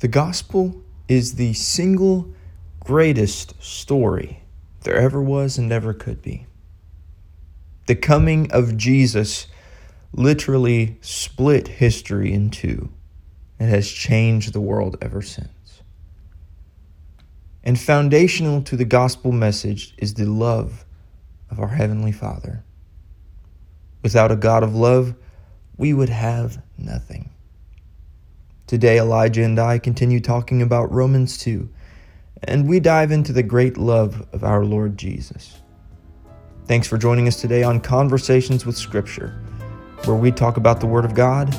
The gospel is the single greatest story there ever was and ever could be. The coming of Jesus literally split history in two and has changed the world ever since. And foundational to the gospel message is the love of our Heavenly Father. Without a God of love, we would have nothing. Today, Elijah and I continue talking about Romans 2, and we dive into the great love of our Lord Jesus. Thanks for joining us today on Conversations with Scripture, where we talk about the Word of God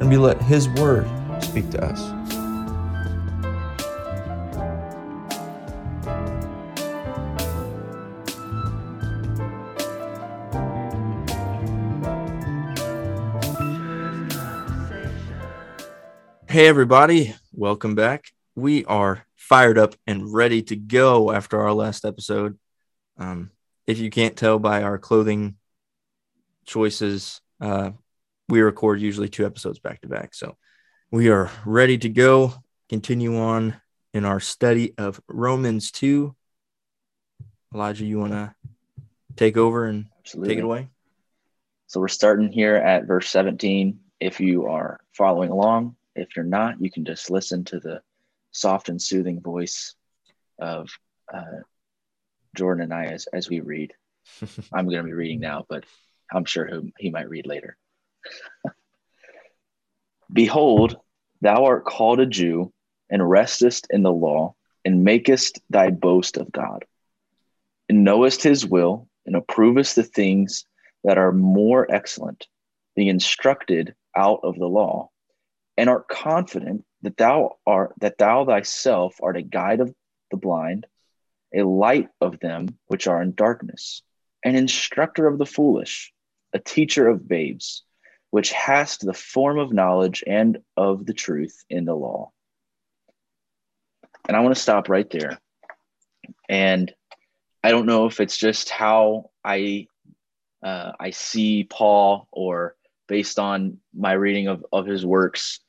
and we let His Word speak to us. Hey, everybody, welcome back. We are fired up and ready to go after our last episode. Um, if you can't tell by our clothing choices, uh, we record usually two episodes back to back. So we are ready to go, continue on in our study of Romans 2. Elijah, you want to take over and Absolutely. take it away? So we're starting here at verse 17. If you are following along, if you're not, you can just listen to the soft and soothing voice of uh, Jordan and I as, as we read. I'm going to be reading now, but I'm sure he, he might read later. Behold, thou art called a Jew and restest in the law and makest thy boast of God and knowest his will and approvest the things that are more excellent, being instructed out of the law and art confident that thou art that thou thyself art a guide of the blind, a light of them which are in darkness, an instructor of the foolish, a teacher of babes, which hast the form of knowledge and of the truth in the law. And I want to stop right there. And I don't know if it's just how I uh, I see Paul or based on my reading of, of his works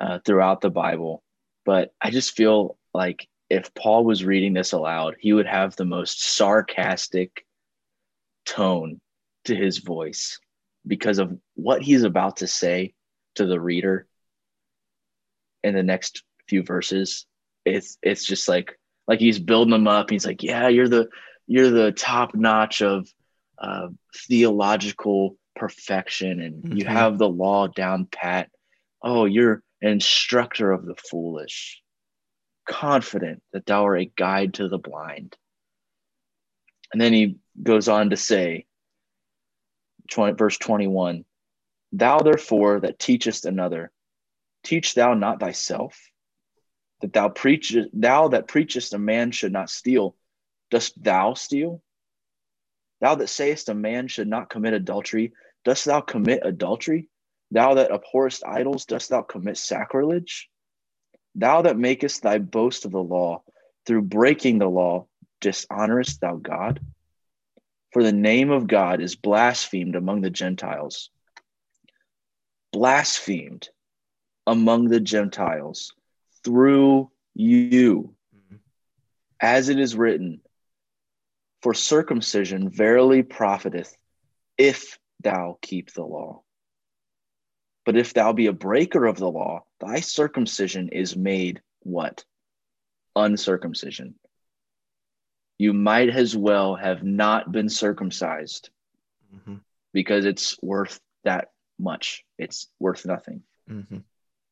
uh, throughout the Bible. But I just feel like if Paul was reading this aloud, he would have the most sarcastic tone to his voice because of what he's about to say to the reader in the next few verses. It's it's just like like he's building them up. He's like, yeah, you're the you're the top notch of uh, theological perfection, and mm-hmm. you have the law down pat. Oh, you're an instructor of the foolish, confident that thou art a guide to the blind. And then he goes on to say, 20, verse 21 Thou therefore that teachest another, teach thou not thyself, that thou preachest, thou that preachest a man should not steal, dost thou steal? Thou that sayest a man should not commit adultery, dost thou commit adultery? Thou that abhorrest idols, dost thou commit sacrilege? Thou that makest thy boast of the law, through breaking the law, dishonorest thou God? For the name of God is blasphemed among the Gentiles. Blasphemed among the Gentiles through you. Mm-hmm. As it is written, For circumcision verily profiteth if thou keep the law. But if thou be a breaker of the law, thy circumcision is made what? Uncircumcision. You might as well have not been circumcised mm-hmm. because it's worth that much. It's worth nothing. Mm-hmm.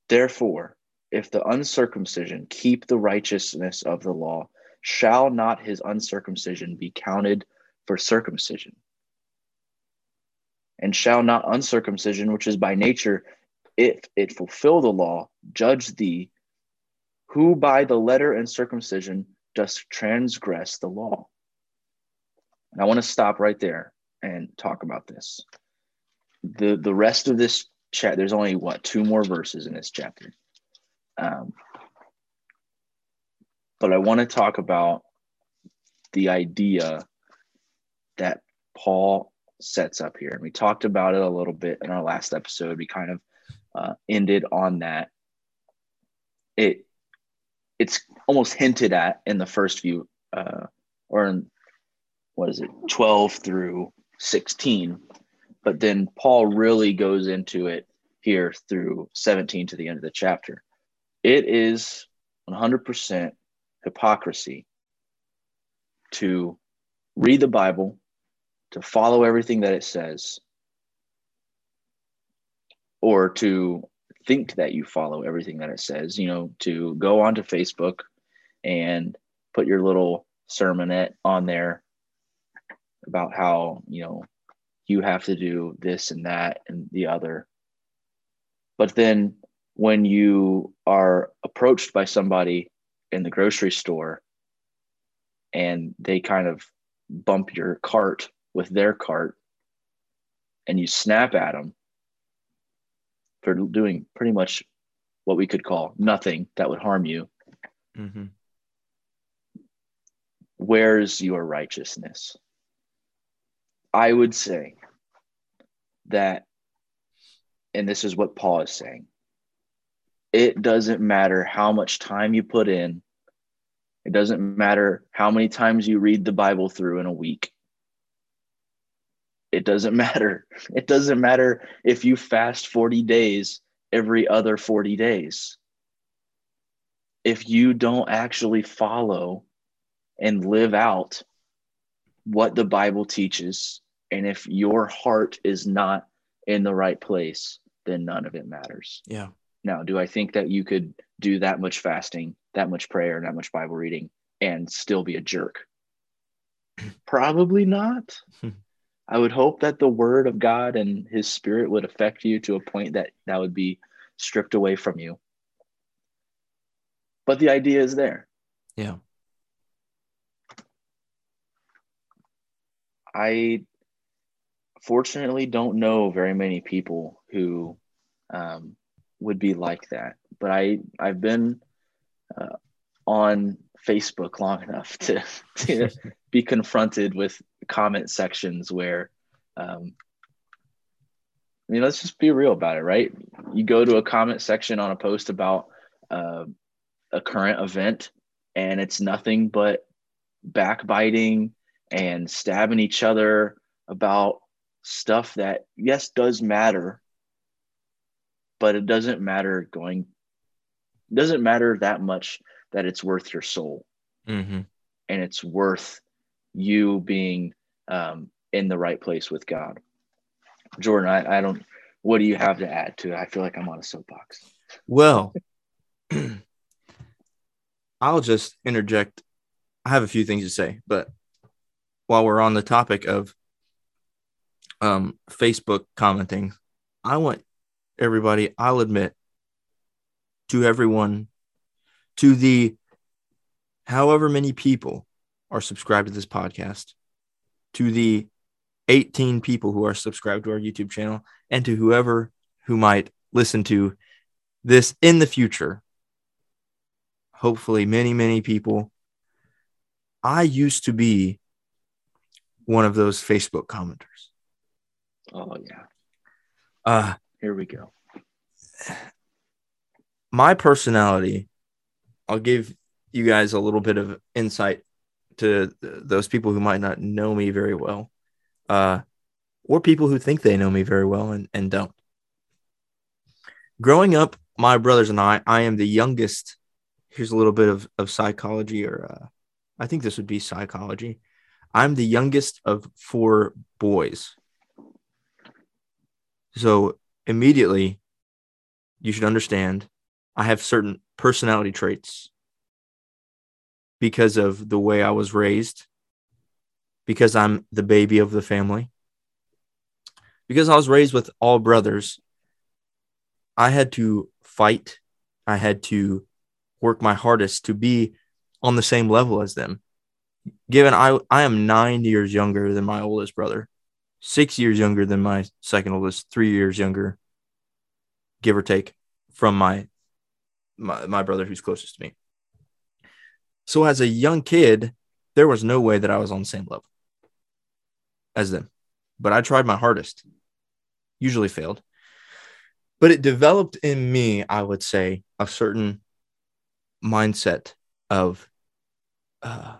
Therefore, if the uncircumcision keep the righteousness of the law, shall not his uncircumcision be counted for circumcision? and shall not uncircumcision, which is by nature, if it fulfill the law, judge thee, who by the letter and circumcision dost transgress the law. And I want to stop right there and talk about this. The the rest of this chat, there's only what two more verses in this chapter. Um, but I want to talk about the idea that Paul sets up here. And we talked about it a little bit in our last episode. We kind of uh, ended on that. It it's almost hinted at in the first few uh, or in what is it 12 through 16 but then paul really goes into it here through 17 to the end of the chapter it is 100% hypocrisy to read the bible to follow everything that it says or to think that you follow everything that it says, you know, to go onto Facebook and put your little sermonette on there about how, you know, you have to do this and that and the other. But then when you are approached by somebody in the grocery store and they kind of bump your cart with their cart and you snap at them for doing pretty much what we could call nothing that would harm you. Mm-hmm. Where's your righteousness? I would say that, and this is what Paul is saying it doesn't matter how much time you put in, it doesn't matter how many times you read the Bible through in a week. It doesn't matter. It doesn't matter if you fast 40 days every other 40 days. If you don't actually follow and live out what the Bible teaches, and if your heart is not in the right place, then none of it matters. Yeah. Now, do I think that you could do that much fasting, that much prayer, and that much Bible reading and still be a jerk? Probably not. I would hope that the word of God and his spirit would affect you to a point that that would be stripped away from you. But the idea is there. Yeah. I fortunately don't know very many people who um, would be like that, but I I've been uh, on Facebook long enough to, to be confronted with comment sections where, um, I mean, let's just be real about it, right? You go to a comment section on a post about uh, a current event, and it's nothing but backbiting and stabbing each other about stuff that, yes, does matter, but it doesn't matter going, it doesn't matter that much that it's worth your soul. Mm-hmm. And it's worth you being um, in the right place with God. Jordan, I, I don't, what do you have to add to it? I feel like I'm on a soapbox. Well, I'll just interject. I have a few things to say, but while we're on the topic of um, Facebook commenting, I want everybody, I'll admit to everyone, to the however many people are subscribed to this podcast, to the 18 people who are subscribed to our YouTube channel, and to whoever who might listen to this in the future. Hopefully, many, many people. I used to be one of those Facebook commenters. Oh, yeah. Uh, Here we go. My personality, I'll give you guys a little bit of insight to those people who might not know me very well, uh, or people who think they know me very well and, and don't. Growing up, my brothers and I, I am the youngest. Here's a little bit of, of psychology, or uh, I think this would be psychology. I'm the youngest of four boys. So immediately, you should understand I have certain personality traits because of the way I was raised, because I'm the baby of the family, because I was raised with all brothers. I had to fight. I had to work my hardest to be on the same level as them. Given I, I am nine years younger than my oldest brother, six years younger than my second oldest, three years younger, give or take, from my my, my brother who's closest to me. So as a young kid, there was no way that I was on the same level as them. But I tried my hardest. Usually failed. But it developed in me, I would say, a certain mindset of uh,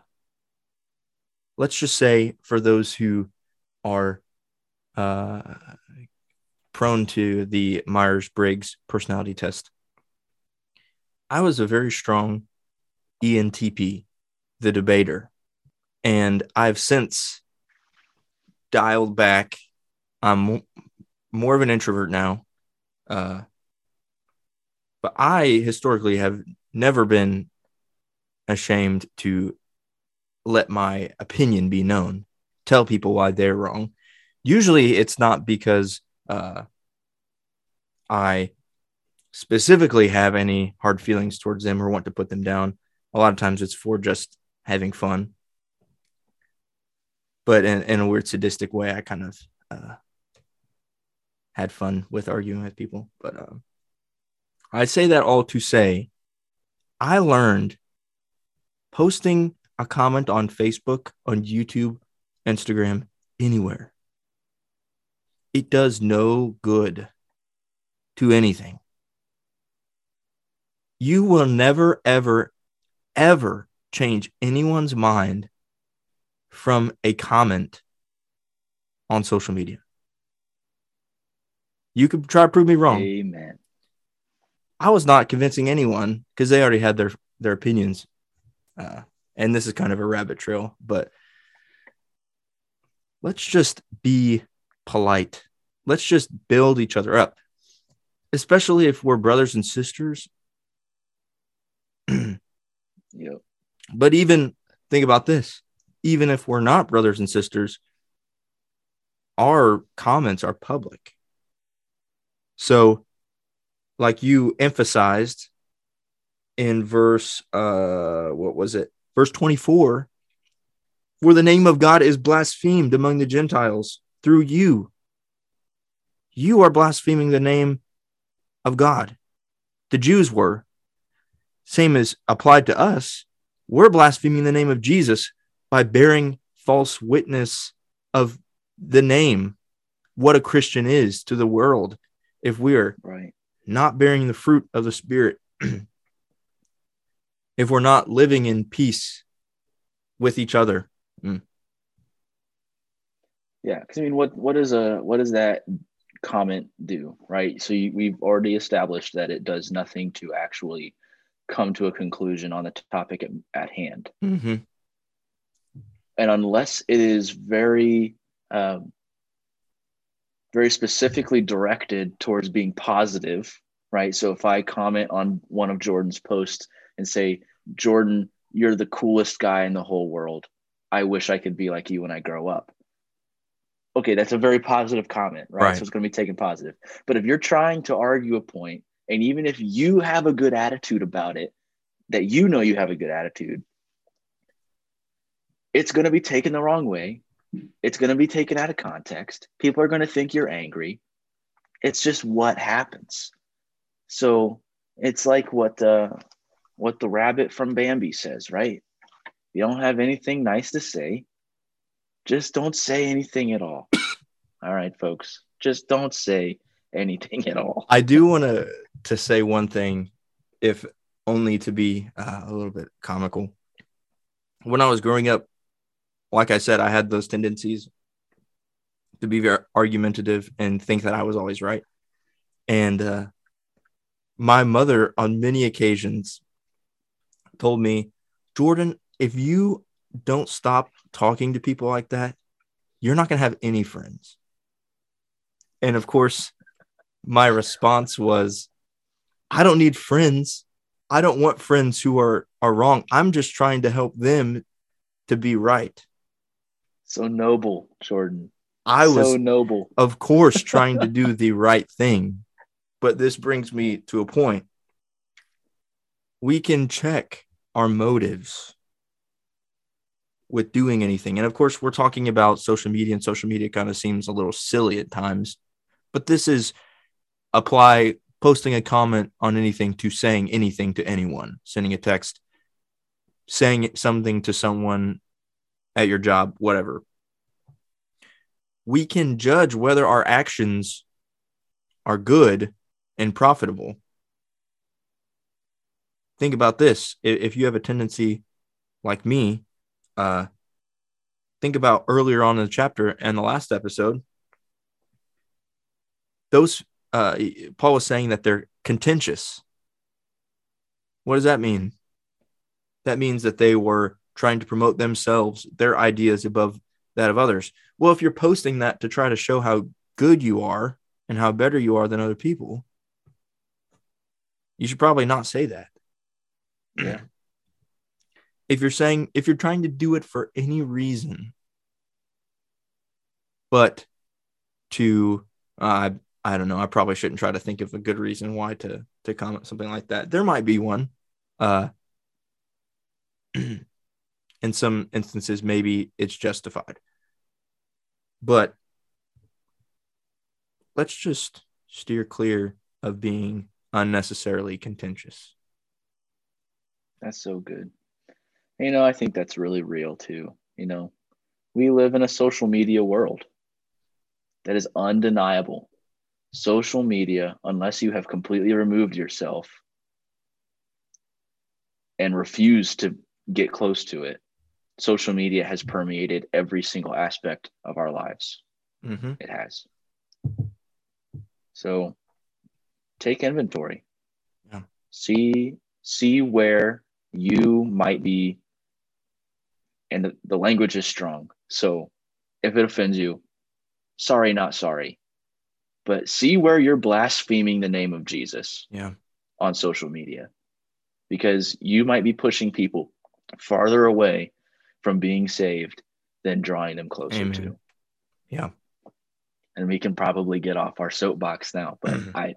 let's just say for those who are uh, prone to the Myers Briggs personality test, I was a very strong ENTP, the debater. And I've since dialed back. I'm more of an introvert now. Uh, but I historically have never been ashamed to let my opinion be known, tell people why they're wrong. Usually it's not because uh, I specifically have any hard feelings towards them or want to put them down. A lot of times it's for just having fun. But in, in a weird sadistic way, I kind of uh, had fun with arguing with people. But uh, I say that all to say I learned posting a comment on Facebook, on YouTube, Instagram, anywhere. It does no good to anything. You will never, ever, ever change anyone's mind from a comment on social media. You could try to prove me wrong. Amen. I was not convincing anyone because they already had their their opinions. Uh, and this is kind of a rabbit trail, but let's just be polite. Let's just build each other up, especially if we're brothers and sisters. Yep. But even think about this even if we're not brothers and sisters, our comments are public. So, like you emphasized in verse, uh, what was it? Verse 24, For the name of God is blasphemed among the Gentiles through you. You are blaspheming the name of God. The Jews were. Same as applied to us. We're blaspheming the name of Jesus by bearing false witness of the name, what a Christian is to the world. If we're Right. not bearing the fruit of the Spirit, if we're not living in peace with each other, mm. Yeah, because I mean, what what is a what does that comment do, right? So you, we've already established that it does nothing to actually come to a conclusion on the topic at, at hand, mm-hmm. and unless it is very um, very specifically directed towards being positive, right? So if I comment on one of Jordan's posts and say, Jordan, you're the coolest guy in the whole world. I wish I could be like you when I grow up. Okay, that's a very positive comment, right? Right. So it's going to be taken positive. But if you're trying to argue a point, and even if you have a good attitude about it, that you know you have a good attitude, it's going to be taken the wrong way. It's going to be taken out of context. People are going to think you're angry. It's just what happens. So it's like what uh, what the rabbit from Bambi says, right? You don't have anything nice to say. Just don't say anything at all. all right, folks. Just don't say anything at all. I do want to to say one thing, if only to be uh, a little bit comical. When I was growing up, like I said, I had those tendencies to be very argumentative and think that I was always right. And uh, my mother, on many occasions, told me, Jordan, if you don't stop talking to people like that, you're not going to have any friends. And of course, my response was, I don't need friends. I don't want friends who are are wrong. I'm just trying to help them to be right. So noble, Jordan. I was so noble. of course trying to do the right thing. But this brings me to a point. We can check our motives with doing anything. And of course, we're talking about social media, and social media kind of seems a little silly at times. But this is apply posting a comment on anything to saying anything to anyone, sending a text, saying something to someone at your job, whatever. We can judge whether our actions are good and profitable. think about this: if you have a tendency, like me, uh, think about earlier on in the chapter and the last episode. Those uh, Paul was saying that they're contentious. What does that mean? That means that they were trying to promote themselves, their ideas above that of others. Well, if you're posting that to try to show how good you are and how better you are than other people, you should probably not say that. Yeah. If you're saying, if you're trying to do it for any reason, but to, uh, I don't know, I probably shouldn't try to think of a good reason why to to comment something like that. There might be one. Uh, in some instances, maybe it's justified. But let's just steer clear of being unnecessarily contentious. That's so good. You know, I think that's really real too. You know, we live in a social media world that is undeniable. Social media, unless you have completely removed yourself and refuse to get close to it, social media has permeated every single aspect of our lives. Mm-hmm. It has. So take inventory. Yeah. See see where you might be and the, the language is strong. So if it offends you, sorry, not sorry. But see where you're blaspheming the name of Jesus. Yeah. On social media. Because you might be pushing people farther away from being saved than drawing them closer Amen. to. Yeah. And we can probably get off our soapbox now, but I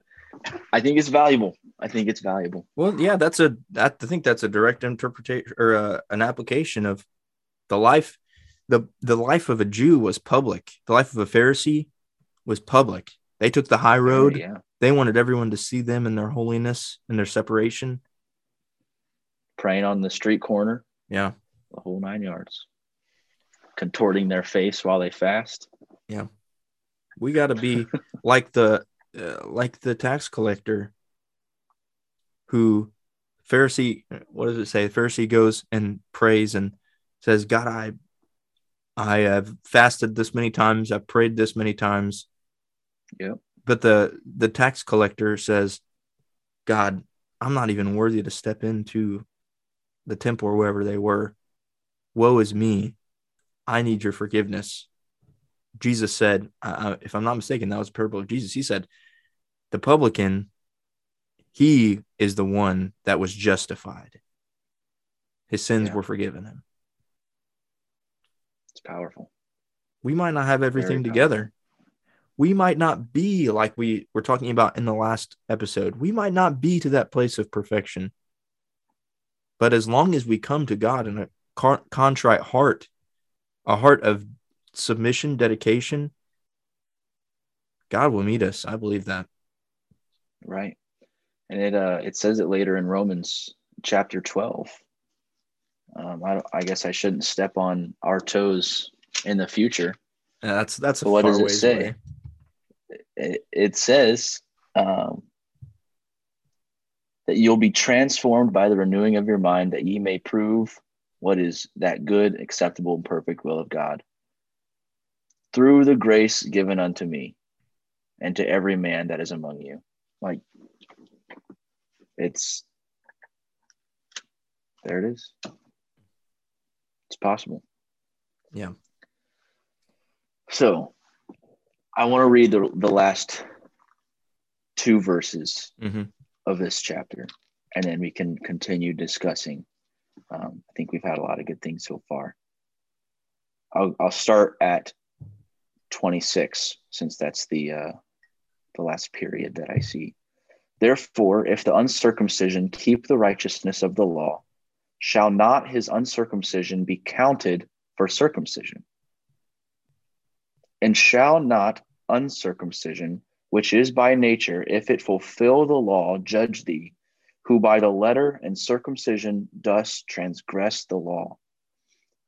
I think it's valuable. I think it's valuable. Well, yeah, that's a I think that's a direct interpretation or uh, an application of the life the the life of a Jew was public. The life of a Pharisee was public. They took the high road. Yeah. They wanted everyone to see them in their holiness and their separation. Praying on the street corner. Yeah. The whole nine yards. Contorting their face while they fast. Yeah. We got to be like the uh, like the tax collector who Pharisee what does it say? The Pharisee goes and prays and says, "God, I I have fasted this many times, I've prayed this many times." Yeah. But the the tax collector says, "God, I'm not even worthy to step into the temple or wherever they were. Woe is me. I need your forgiveness." Jesus said, uh, if I'm not mistaken, that was a parable of Jesus. He said, the publican, he is the one that was justified. His sins yeah. were forgiven him. It's powerful. We might not have everything together. We might not be like we were talking about in the last episode. We might not be to that place of perfection. But as long as we come to God in a contrite heart, a heart of submission, dedication, God will meet us. I believe that. Right. And it uh it says it later in Romans chapter 12. Um, I, I guess I shouldn't step on our toes in the future. Yeah, that's that's what does it say? It, it, says um, that you'll be transformed by the renewing of your mind, that ye may prove what is that good, acceptable, and perfect will of God through the grace given unto me and to every man that is among you. Like it's there it is. It's possible. Yeah. So I want to read the, the last two verses mm-hmm. of this chapter, and then we can continue discussing. Um, I think we've had a lot of good things so far. I'll, I'll start at 26 since that's the uh, the last period that I see. Therefore, if the uncircumcision keep the righteousness of the law, shall not his uncircumcision be counted for circumcision? And shall not uncircumcision, which is by nature, if it fulfill the law, judge thee, who by the letter and circumcision dost transgress the law?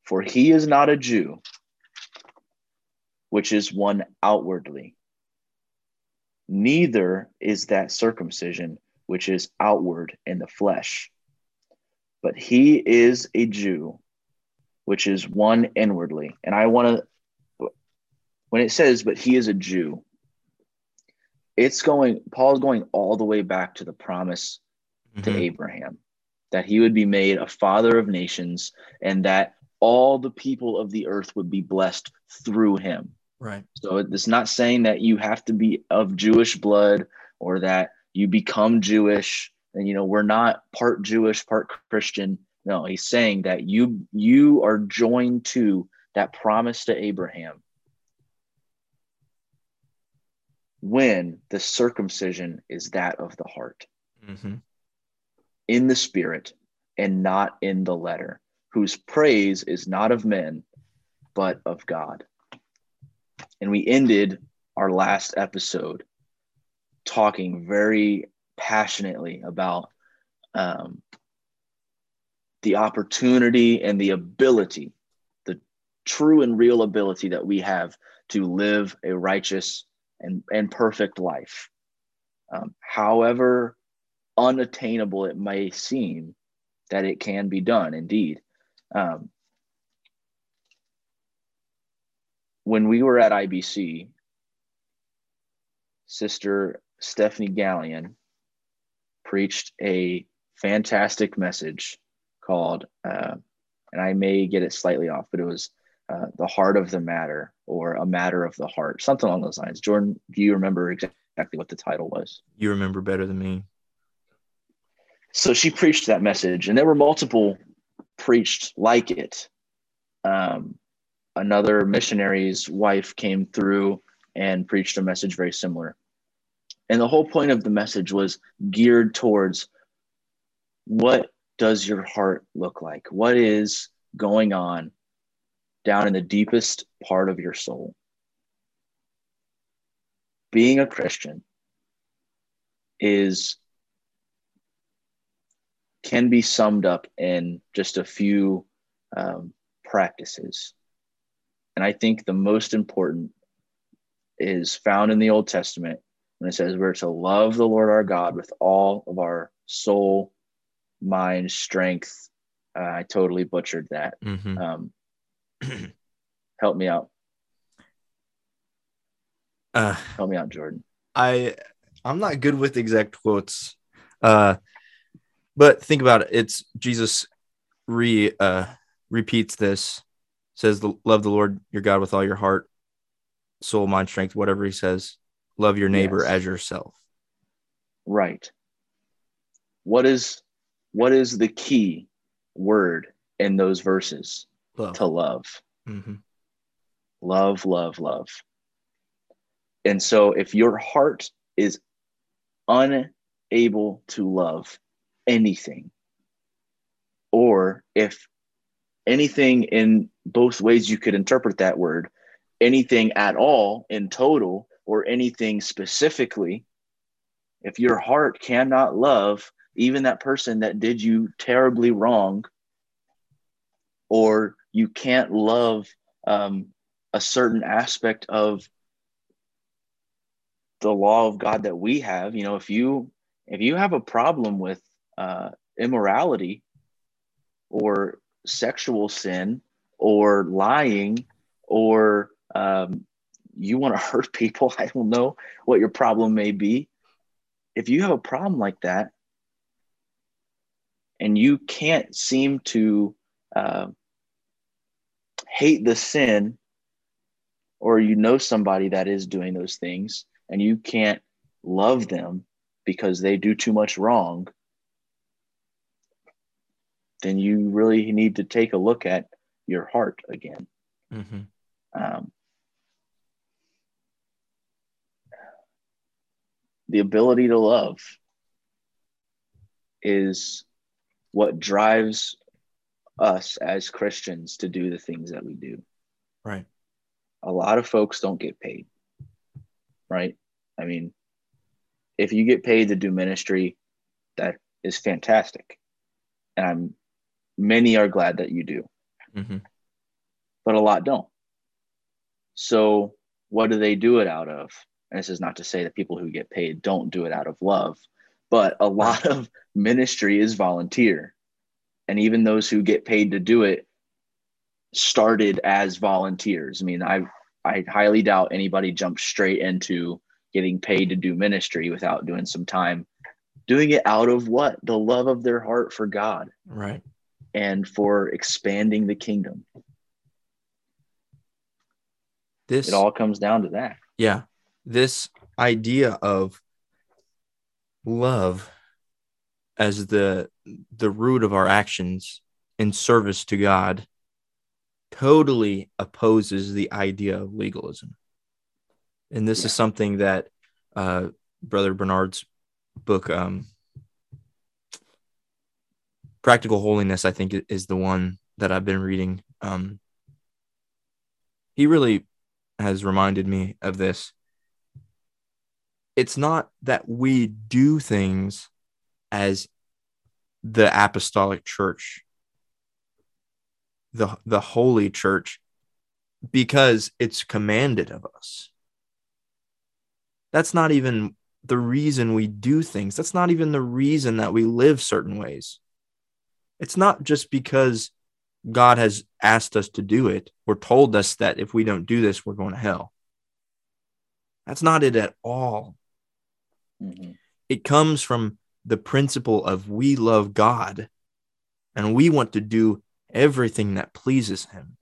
For he is not a Jew, which is one outwardly. Neither is that circumcision which is outward in the flesh, but he is a Jew, which is one inwardly. And I want to, when it says, but he is a Jew, it's going, Paul's going all the way back to the promise mm-hmm. to Abraham that he would be made a father of nations and that all the people of the earth would be blessed through him. Right. So it's not saying that you have to be of Jewish blood or that you become Jewish and you know we're not part Jewish, part Christian. No, he's saying that you you are joined to that promise to Abraham when the circumcision is that of the heart. Mm-hmm. In the spirit and not in the letter, whose praise is not of men, but of God. And we ended our last episode talking very passionately about um, the opportunity and the ability, the true and real ability that we have to live a righteous and, and perfect life. Um, however unattainable it may seem, that it can be done indeed. Um, when we were at IBC, Sister Stephanie Gallion preached a fantastic message called, uh, and I may get it slightly off, but it was uh, The Heart of the Matter or A Matter of the Heart, something along those lines. Jordan, do you remember exactly what the title was? You remember better than me. So she preached that message, and there were multiple preached like it. Um, another missionary's wife came through and preached a message very similar. And the whole point of the message was geared towards what does your heart look like? What is going on down in the deepest part of your soul? Being a Christian is can be summed up in just a few um, practices. And I think the most important is found in the Old Testament when it says we're to love the Lord our God with all of our soul, mind, strength. Uh, I totally butchered that. Mm-hmm. Um, help me out. Uh, help me out, Jordan. I I'm not good with exact quotes. Uh, but think about it. It's Jesus re uh, repeats this, says, "Love the Lord your God with all your heart, soul, mind, strength, whatever he says. Love your neighbor yes. as yourself." Right. What is what is the key word in those verses? Love. To love. Mm-hmm. Love, love, love. And so, if your heart is unable to love, anything. Or if anything in both ways you could interpret that word, anything at all in total, or anything specifically, if your heart cannot love even that person that did you terribly wrong, or you can't love um, a certain aspect of the law of God that we have, you know, if you if you have a problem with uh, immorality or sexual sin or lying or um, you want to hurt people, I don't know what your problem may be. If you have a problem like that and you can't seem to uh, hate the sin, or you know somebody that is doing those things and you can't love them because they do too much wrong, then you really need to take a look at your heart again. Mm-hmm. Um, the ability to love is what drives us as Christians to do the things that we do. Right. A lot of folks don't get paid. Right. I mean, if you get paid to do ministry, that is fantastic. And I'm many are glad that you do, mm-hmm. but a lot don't. So, what do they do it out of? And this is not to say that people who get paid don't do it out of love, but a lot of ministry is volunteer. and even those who get paid to do it started as volunteers. I mean, I I highly doubt anybody jumps straight into getting paid to do ministry without doing some time doing it out of what? The love of their heart for God. Right. And for expanding the kingdom. This it all comes down to that. Yeah. This idea of love as the the root of our actions in service to God totally opposes the idea of legalism. And this yeah. is something that uh, Brother Bernard's book, um, Practical Holiness, I think is the one that I've been reading. Um, he really has reminded me of this. It's not that we do things as the apostolic church, the, the holy church, because it's commanded of us. That's not even the reason we do things. That's not even the reason that we live certain ways. It's not just because God has asked us to do it or told us that if we don't do this, we're going to hell. That's not it at all. Mm-hmm. It comes from the principle of we love God and we want to do everything that pleases him.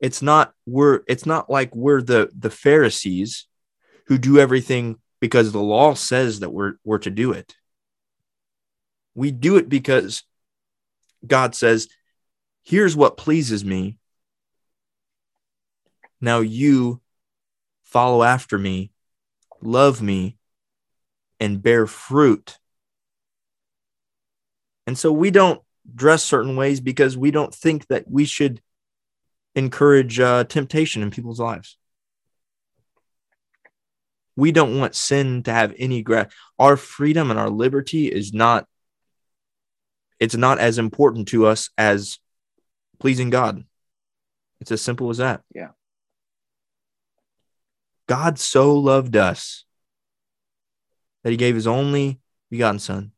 It's not we're it's not like we're the the Pharisees who do everything because the law says that we're we're to do it. We do it because God says, here's what pleases me. Now you follow after me, love me, and bear fruit. And so we don't dress certain ways because we don't think that we should encourage uh, temptation in people's lives. We don't want sin to have any gra- our freedom and our liberty is not it's not as important to us as pleasing God. It's as simple as that. Yeah. God so loved us that he gave his only begotten son.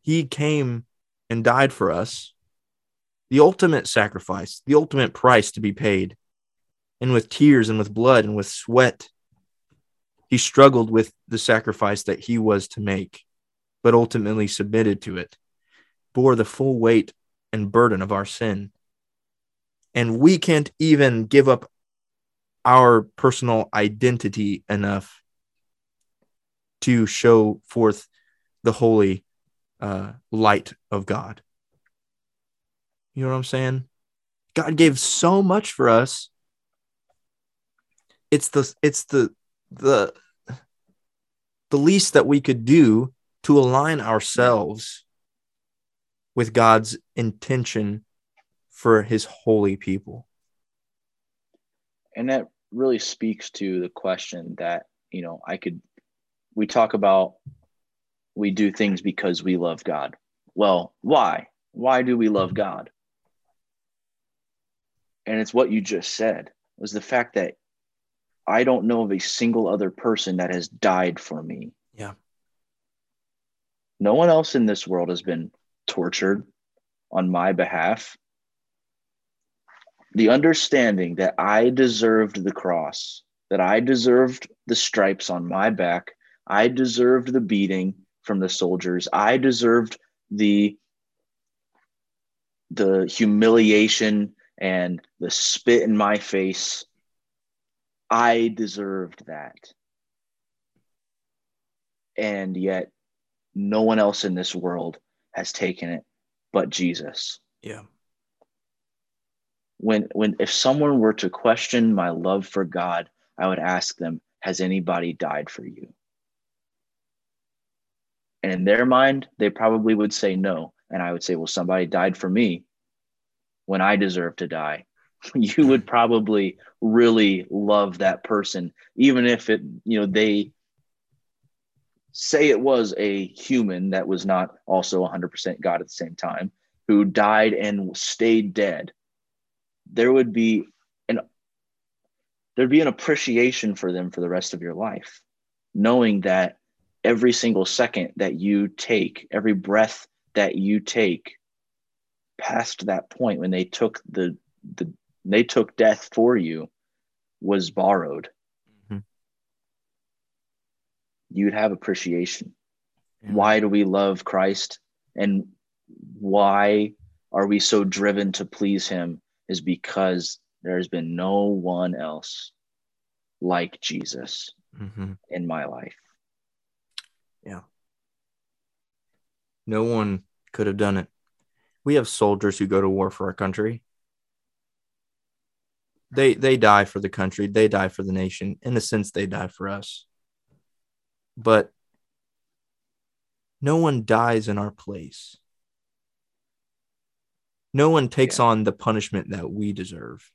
He came and died for us, the ultimate sacrifice, the ultimate price to be paid and with tears and with blood and with sweat. He struggled with the sacrifice that he was to make, but ultimately submitted to it, bore the full weight and burden of our sin. And we can't even give up our personal identity enough to show forth the holy uh, light of God. You know what I'm saying? God gave so much for us it's the it's the the the least that we could do to align ourselves with God's intention for his holy people. And that really speaks to the question that, you know, I could we talk about we do things because we love God. Well, why? Why do we love God? And it's what you just said was the fact that I don't know of a single other person that has died for me. Yeah. No one else in this world has been tortured on my behalf. The understanding that I deserved the cross, that I deserved the stripes on my back, I deserved the beating from the soldiers, I deserved the the humiliation and the spit in my face I deserved that. And yet, no one else in this world has taken it but Jesus. Yeah. When, when, if someone were to question my love for God, I would ask them, Has anybody died for you? And in their mind, they probably would say no. And I would say, Well, somebody died for me when I deserve to die. you would probably really love that person, even if it, you know, they say it was a human that was not also 100% God at the same time, who died and stayed dead. There would be an there'd be an appreciation for them for the rest of your life, knowing that every single second that you take, every breath that you take past that point when they took the the they took death for you was borrowed. Mm-hmm. You'd have appreciation. Yeah. Why do we love Christ and why are we so driven to please him is because there's been no one else like Jesus mm-hmm. in my life. Yeah. No one could have done it. We have soldiers who go to war for our country. They they die for the country, they die for the nation. In a sense, they die for us. But no one dies in our place. No one takes yeah. on the punishment that we deserve.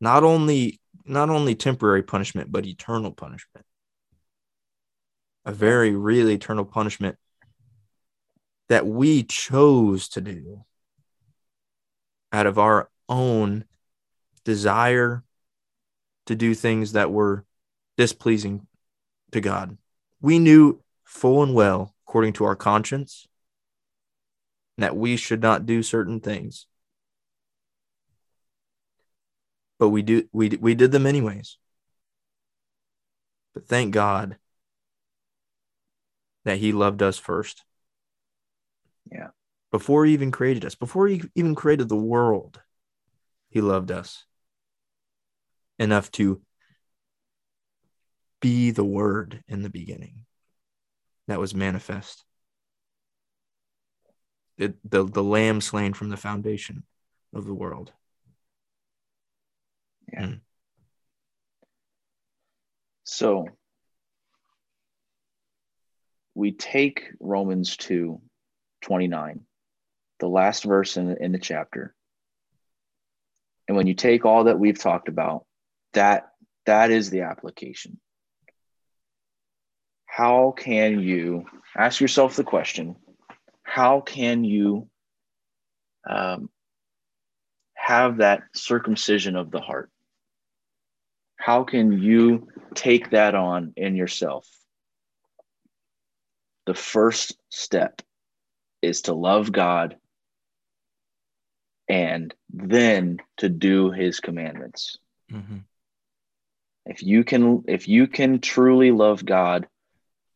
Not only not only temporary punishment, but eternal punishment. A very real eternal punishment that we chose to do out of our own desire to do things that were displeasing to God. We knew full and well, according to our conscience, that we should not do certain things. But we do we we did them anyways. But thank God that he loved us first. Yeah. Before he even created us, before he even created the world, he loved us enough to be the word in the beginning that was manifest it, the the lamb slain from the foundation of the world. Yeah. Mm. So we take Romans 2 29, the last verse in, in the chapter. And when you take all that we've talked about, that that is the application. How can you ask yourself the question how can you um, have that circumcision of the heart? How can you take that on in yourself? The first step is to love God and then to do his commandments. Mm-hmm. If you can if you can truly love God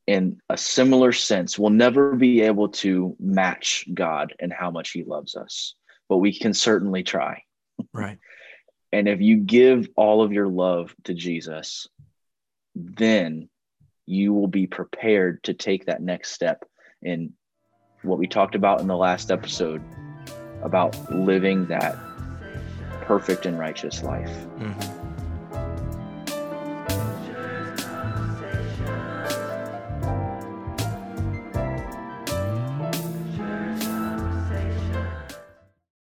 in a similar sense. We'll never be able to match God and how much He loves us, but we can certainly try. Right. and if you give all of your love to Jesus, then you will be prepared to take that next step in what we talked about in the last episode about living that perfect and righteous life. Mm-hmm.